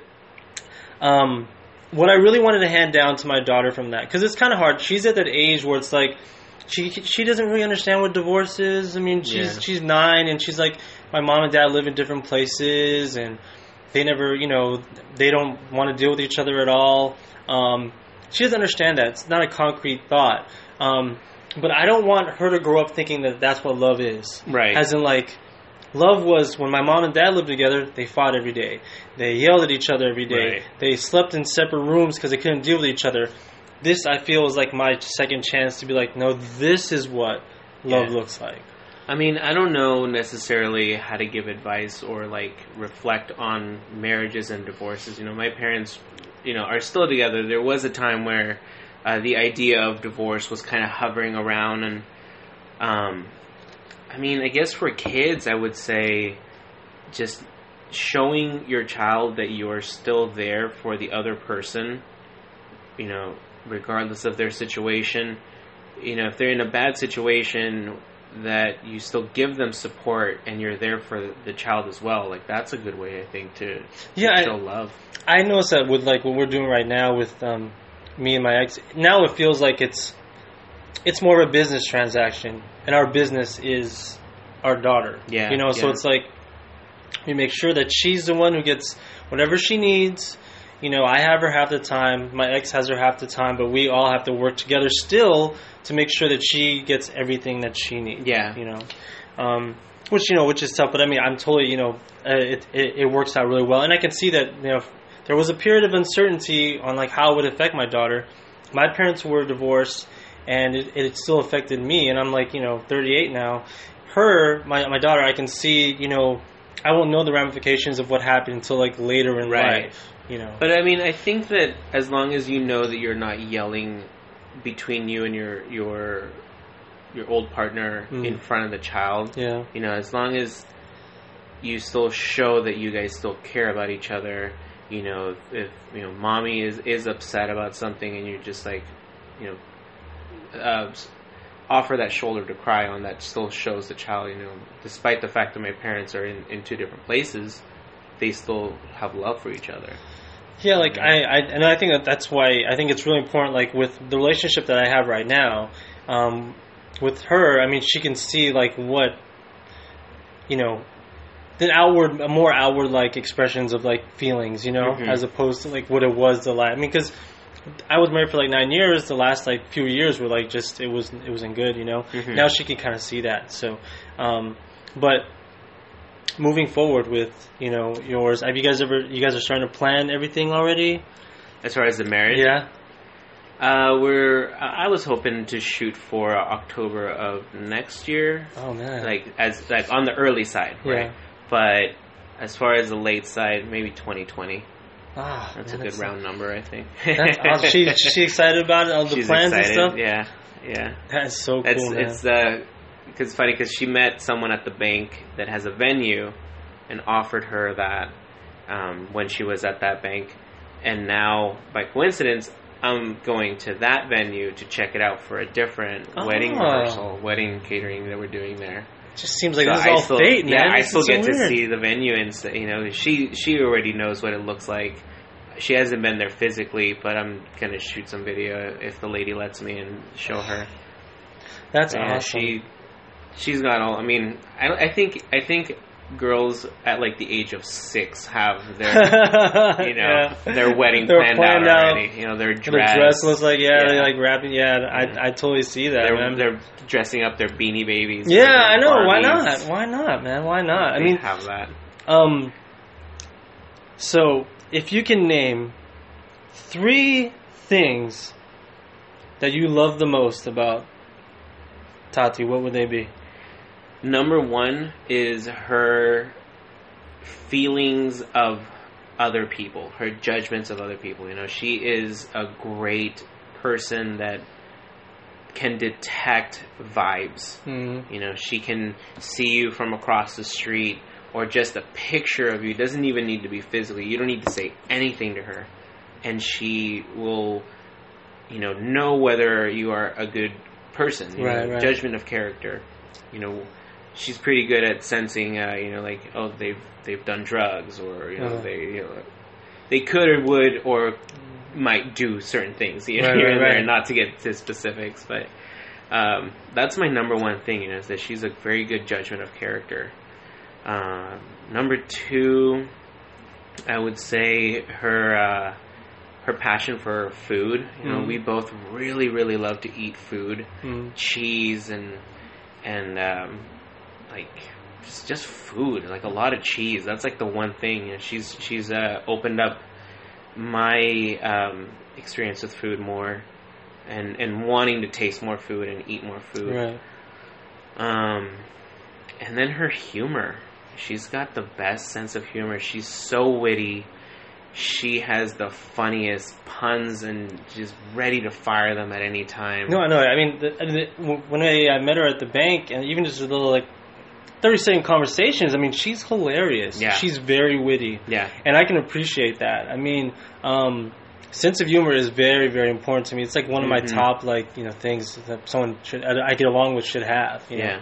um, what I really wanted to hand down to my daughter from that because it's kind of hard. She's at that age where it's like she she doesn't really understand what divorce is. I mean, she's Yeah. she's nine and she's like my mom and dad live in different places and they never you know they don't want to deal with each other at all. Um, she doesn't understand that. It's not a concrete thought. Um, but I don't want her to grow up thinking that that's what love is. Right. As in, like, love was when my mom and dad lived together, they fought every day. They yelled at each other every day. Right. They slept in separate rooms because they couldn't deal with each other. This, I feel, is like my second chance to be like, no, this is what love Yeah. looks like. I mean, I don't know necessarily how to give advice or like reflect on marriages and divorces. You know, my parents, you know, are still together. There was a time where uh, the idea of divorce was kind of hovering around, and um, I mean, I guess for kids, I would say just showing your child that you are still there for the other person. You know, regardless of their situation. You know, if they're in a bad situation, that you still give them support and you're there for the child as well. Like that's a good way, I think, to, to Yeah, I- show love. I notice that with like what we're doing right now with um, me and my ex. Now it feels like it's it's more of a business transaction, and our business is our daughter. Yeah, you know. So it's like we make sure that she's the one who gets whatever she needs. You know, I have her half the time. My ex has her half the time, but we all have to work together still to make sure that she gets everything that she needs. Yeah. you know, um, which you know, which is tough. But I mean, I'm totally, you know, uh, it, it it works out really well, and I can see that you know there was a period of uncertainty on like how it would affect my daughter. My parents were divorced, and it, it still affected me. And I'm like, you know, 38 now. Her, my my daughter, I can see, you know, I won't know the ramifications of what happened until like later in Right. life. You know, But I mean, I think that as long as you know that you're not yelling between you and your your your old partner Mm. in front of the child, yeah, you know, as long as you still show that you guys still care about each other, you know, if, if you know, mommy is is upset about something and you're just like, you know, uh, offer that shoulder to cry on, that still shows the child, you know, despite the fact that my parents are in, in two different places, they still have love for each other. Yeah, like I, I, and I think that that's why I think it's really important. Like with the relationship that I have right now, um, with her, I mean, she can see like what, you know, the outward, more outward like expressions of like feelings, you know, Mhm. as opposed to like what it was the last. I mean, because I was married for like nine years. The last like few years were like just it was it wasn't good, you know. Mhm. Now she can kind of see that. So, um, but moving forward with you know yours, have you guys ever? You guys are starting to plan everything already? As far as the marriage, Yeah. Uh, we're. I was hoping to shoot for October of next year, Oh man. like as like on the early side, right? Yeah. But as far as the late side, maybe 2020. ah, That's man, a good round number, I think. That's. She she excited about it, all the She's plans excited. and stuff. Yeah, yeah. That's so It's cool, man. it's uh, cause it's funny because she met someone at the bank that has a venue, and offered her that um, when she was at that bank, and now by coincidence. I'm going to that venue to check it out for a different wedding Oh. rehearsal, wedding catering that we're doing there. just seems like So this is I all still, fate, man. Yeah, I This still so get to see the venue, and you know, she she already knows what it looks like. She hasn't been there physically, but I'm gonna shoot some video if the lady lets me and show her. That's Yeah, awesome. she she's got all. I mean, I I think I think girls at like the age of six have their you know Yeah. their wedding They're planned, planned out out. already. You know, their The dress. dress looks like yeah, Yeah. they like wrapping. Yeah, Yeah. I I totally see that, they're, man. they're dressing up their beanie babies. yeah, I know. Why not? Why not, man? Why not? I They mean, have that. Um. So, if you can name three things that you love the most about Tati, what would they be? Number one is her feelings of other people, her judgments of other people. You know, she is a great person that can detect vibes. Mm, You know, she can see you from across the street or just a picture of you. It doesn't even need to be physically. You don't need to say anything to her. And she will, you know, know whether you are a good person. You Right, know, right. Judgment of character. You know, she's pretty good at sensing, uh, you know, like, oh, they've, they've done drugs or, you know, Uh-huh. they, you know, they could or would or might do certain things you know, Right, here right, and there, right. not to get to specifics, but um, that's my number one thing, you know, is that she's a very good judgment of character. Um, number two, I would say her uh, her passion for food. You know, Mhm. we both really, really love to eat food, mm, cheese and and um, like just just food, like a lot of cheese. That's like the one thing. Know, she's she's uh, opened up my um, experience with food more, and and wanting to taste more food and eat more food. right. Um, and then her humor. She's got the best sense of humor. She's so witty. She has the funniest puns and she's ready to fire them at any time. No, I know. I mean, the, the, when I, I met her at the bank, and even just a little like thirty second conversations. I mean, she's hilarious. Yeah. she's very witty. Yeah. and I can appreciate that. I mean, um, sense of humor is very, very important to me. It's like one of my Mhm. top like you know things that someone should I get along with should have. You know? Yeah.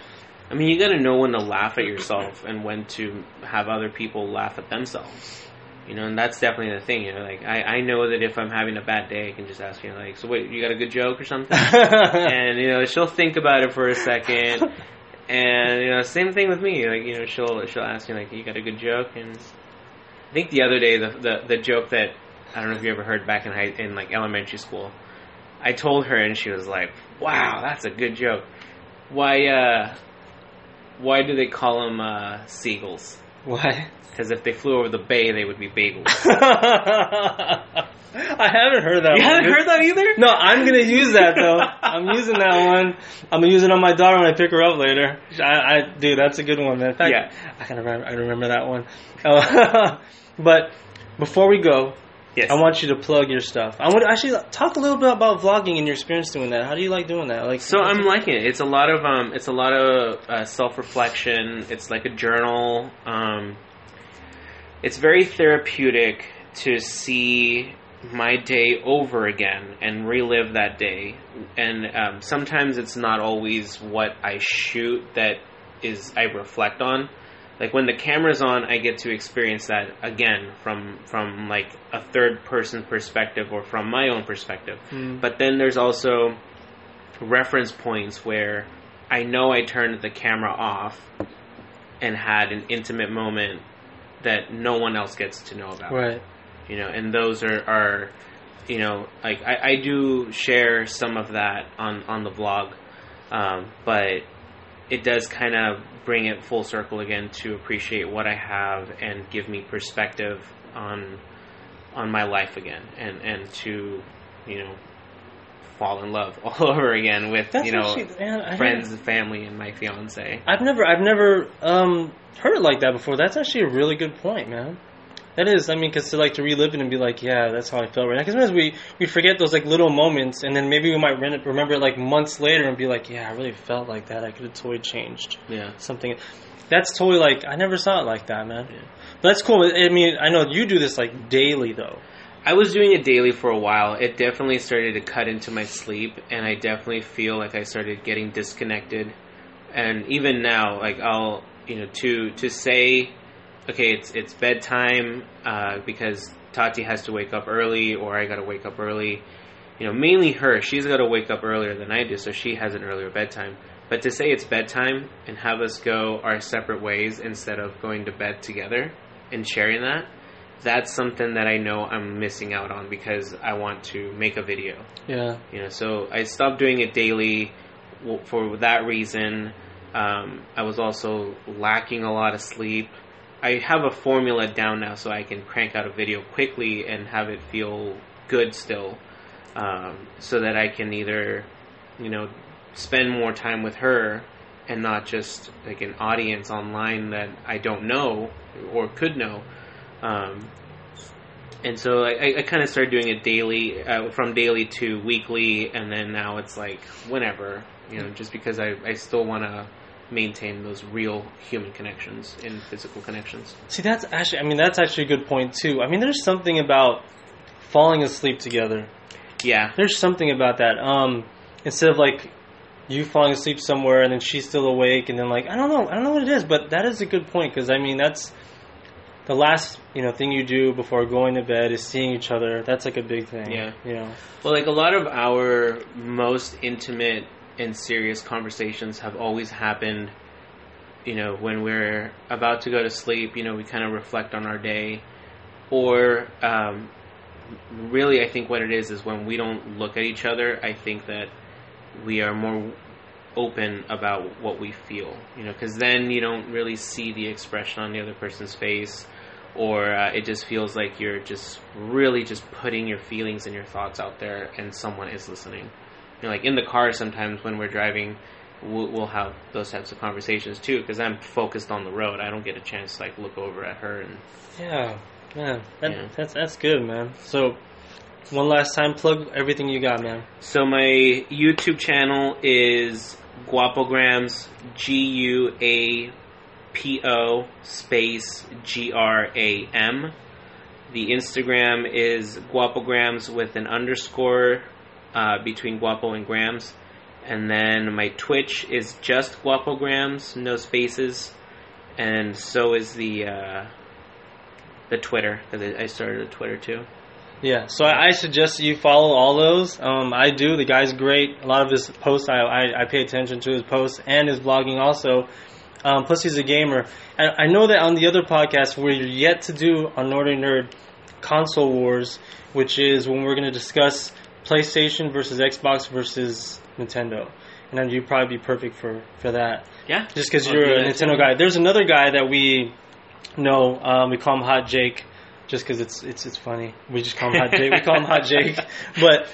I mean, you got to know when to laugh at yourself and when to have other people laugh at themselves. You know, and that's definitely the thing. You know, like I, I know that if I'm having a bad day, I can just ask you, like, so wait, you got a good joke or something? and you know, she'll think about it for a second. And you know, same thing with me. Like you know, she'll she'll ask me like, you got a good joke? And I think the other day, the the, the joke that I don't know if you ever heard back in high, in like elementary school. I told her, and she was like, "Wow, that's a good joke." Why uh, why do they call them uh, seagulls? Why? Because if they flew over the bay, they would be bagels. I haven't heard that you one. haven't heard that either? No, I'm gonna use that though. I'm using that one. I'm gonna use it on my daughter when I pick her up later. I, I dude, that's a good one, man. Fact, Yeah. I can remember. I remember that one. Uh, but before we go, Yes. I want you to plug your stuff. I want to actually talk a little bit about vlogging and your experience doing that. How do you like doing that? Like, So I'm liking it. It's a lot of um, it's a lot of uh, self reflection. It's like a journal. Um, it's very therapeutic to see my day over again and relive that day. And um, sometimes it's not always what I shoot that is I reflect on. Like when the camera's on, I get to experience that again from from like a third person perspective or from my own perspective. Mm. But then there's also reference points where I know I turned the camera off and had an intimate moment that no one else gets to know about. right. You know, and those are, are you know, like I, I do share some of that on, on the vlog, um, but it does kind of bring it full circle again to appreciate what I have and give me perspective on on my life again and, and to, you know, fall in love all over again with, That's you know, actually, man, friends and family and my fiance. I've never, I've never um, heard it like that before. That's actually a really good point, man. That is, I mean, because to like to relive it and be like, yeah, that's how I felt right now. Because sometimes we we forget those like little moments, and then maybe we might re- remember it like months later and be like, yeah, I really felt like that. I could have totally changed Yeah. something. That's totally like I never saw it like that, man. Yeah. But that's cool. I mean, I know you do this like daily though. I was doing it daily for a while. It definitely started to cut into my sleep, and I definitely feel like I started getting disconnected. And even now, like I'll, you know, to to say, okay, it's it's bedtime uh, because Tati has to wake up early, or I got to wake up early. You know, mainly her. She's got to wake up earlier than I do, so she has an earlier bedtime. But to say it's bedtime and have us go our separate ways instead of going to bed together and sharing that, that's something that I know I'm missing out on because I want to make a video. Yeah. You know, so I stopped doing it daily for that reason. Um, I was also lacking a lot of sleep. I have a formula down now so I can crank out a video quickly and have it feel good still, um, so that I can either, you know, spend more time with her and not just like an audience online that I don't know or could know. Um, and so I, I kind of started doing it daily, uh, from daily to weekly, and then now it's like whenever, you know, just because I, I still want to maintain those real human connections and physical connections. See, that's actually, I mean, that's actually a good point too. I mean, there's something about falling asleep together. Yeah, There's something about that. Um, instead of like you falling asleep somewhere and then she's still awake, and then like I don't know, I don't know what it is, but that is a good point because I mean that's the last you know thing you do before going to bed is seeing each other. That's like a big thing. Yeah. You know. Well, like a lot of our most intimate and serious conversations have always happened, you know, when we're about to go to sleep, you know, we kind of reflect on our day. Or, um, really, I think what it is is when we don't look at each other, I think that we are more open about what we feel, you know, because then you don't really see the expression on the other person's face. Or uh, it just feels like you're just really just putting your feelings and your thoughts out there and someone is listening you know like in the car sometimes when we're driving we'll, we'll have those types of conversations too because i'm focused on the road i don't get a chance to like look over at her and Yeah. Yeah. That, Yeah. That's that's good, man. So. One last time, plug everything you got, man. so my youtube channel is guapograms g-u-a P O space G R A M. The Instagram is guapograms with an underscore uh, between guapo and grams. And then my Twitch is just Guapograms, no spaces, and so is the uh, the Twitter because I started a Twitter too. Yeah, so I, I suggest you follow all those. Um, I do. The guy's great. A lot of his posts, I, I, I pay attention to his posts and his blogging also. Um, plus, he's a gamer. And I know that on the other podcast, we're yet to do on Northern Nerd Console Wars, which is when we're going to discuss PlayStation versus Xbox versus Nintendo. And then you'd probably be perfect for, for that. Yeah, Just because you're a Nintendo too. guy. There's another guy that we know. Um, we call him Hot Jake, just because it's it's it's funny. We just call him Hot Jake. We call him Hot Jake, but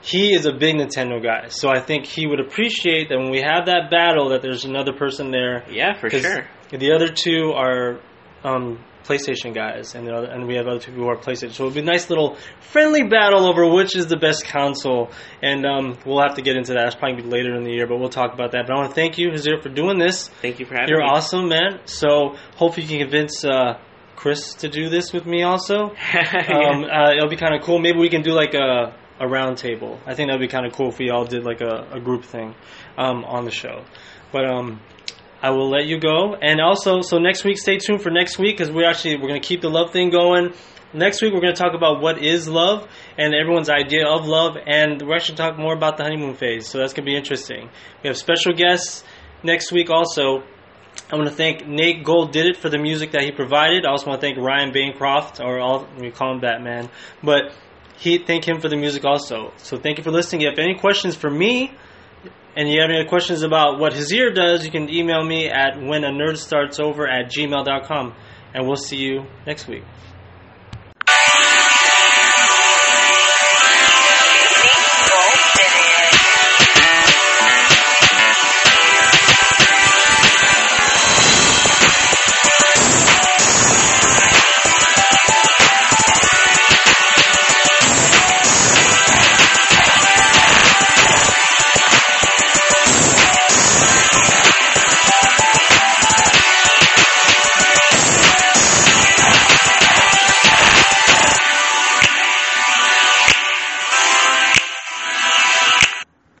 he is a big Nintendo guy. So I think he would appreciate that when we have that battle, that there's another person there. Yeah, for sure. The other two are um, PlayStation guys, and other, and we have other two who are PlayStation. So it'll be a nice little friendly battle over which is the best console, and um, we'll have to get into that. That's probably later in the year, but we'll talk about that. But I want to thank you, Hazir, for doing this. Thank you for having me. You're awesome, man. So hopefully you can convince uh, Chris to do this with me also. Um, uh, it'll be kind of cool. Maybe we can do like a a round table. I think that'd be kind of cool if we all did like a, a group thing um, on the show. But um, I will let you go. And also, so next week, stay tuned for next week because we're actually we're gonna keep the love thing going. Next week, we're going to talk about what is love and everyone's idea of love, and we're actually talk more about the honeymoon phase. So that's going to be interesting. We have special guests next week also. I want to thank Nate Gold did it for the music that he provided. I also want to thank Ryan Bancroft, or all we call him Batman, but he thank him for the music also. So thank you for listening. If you have any questions for me, and you have any questions about what Hazir does, you can email me at when a nerd starts over at gmail.com. And we'll see you next week.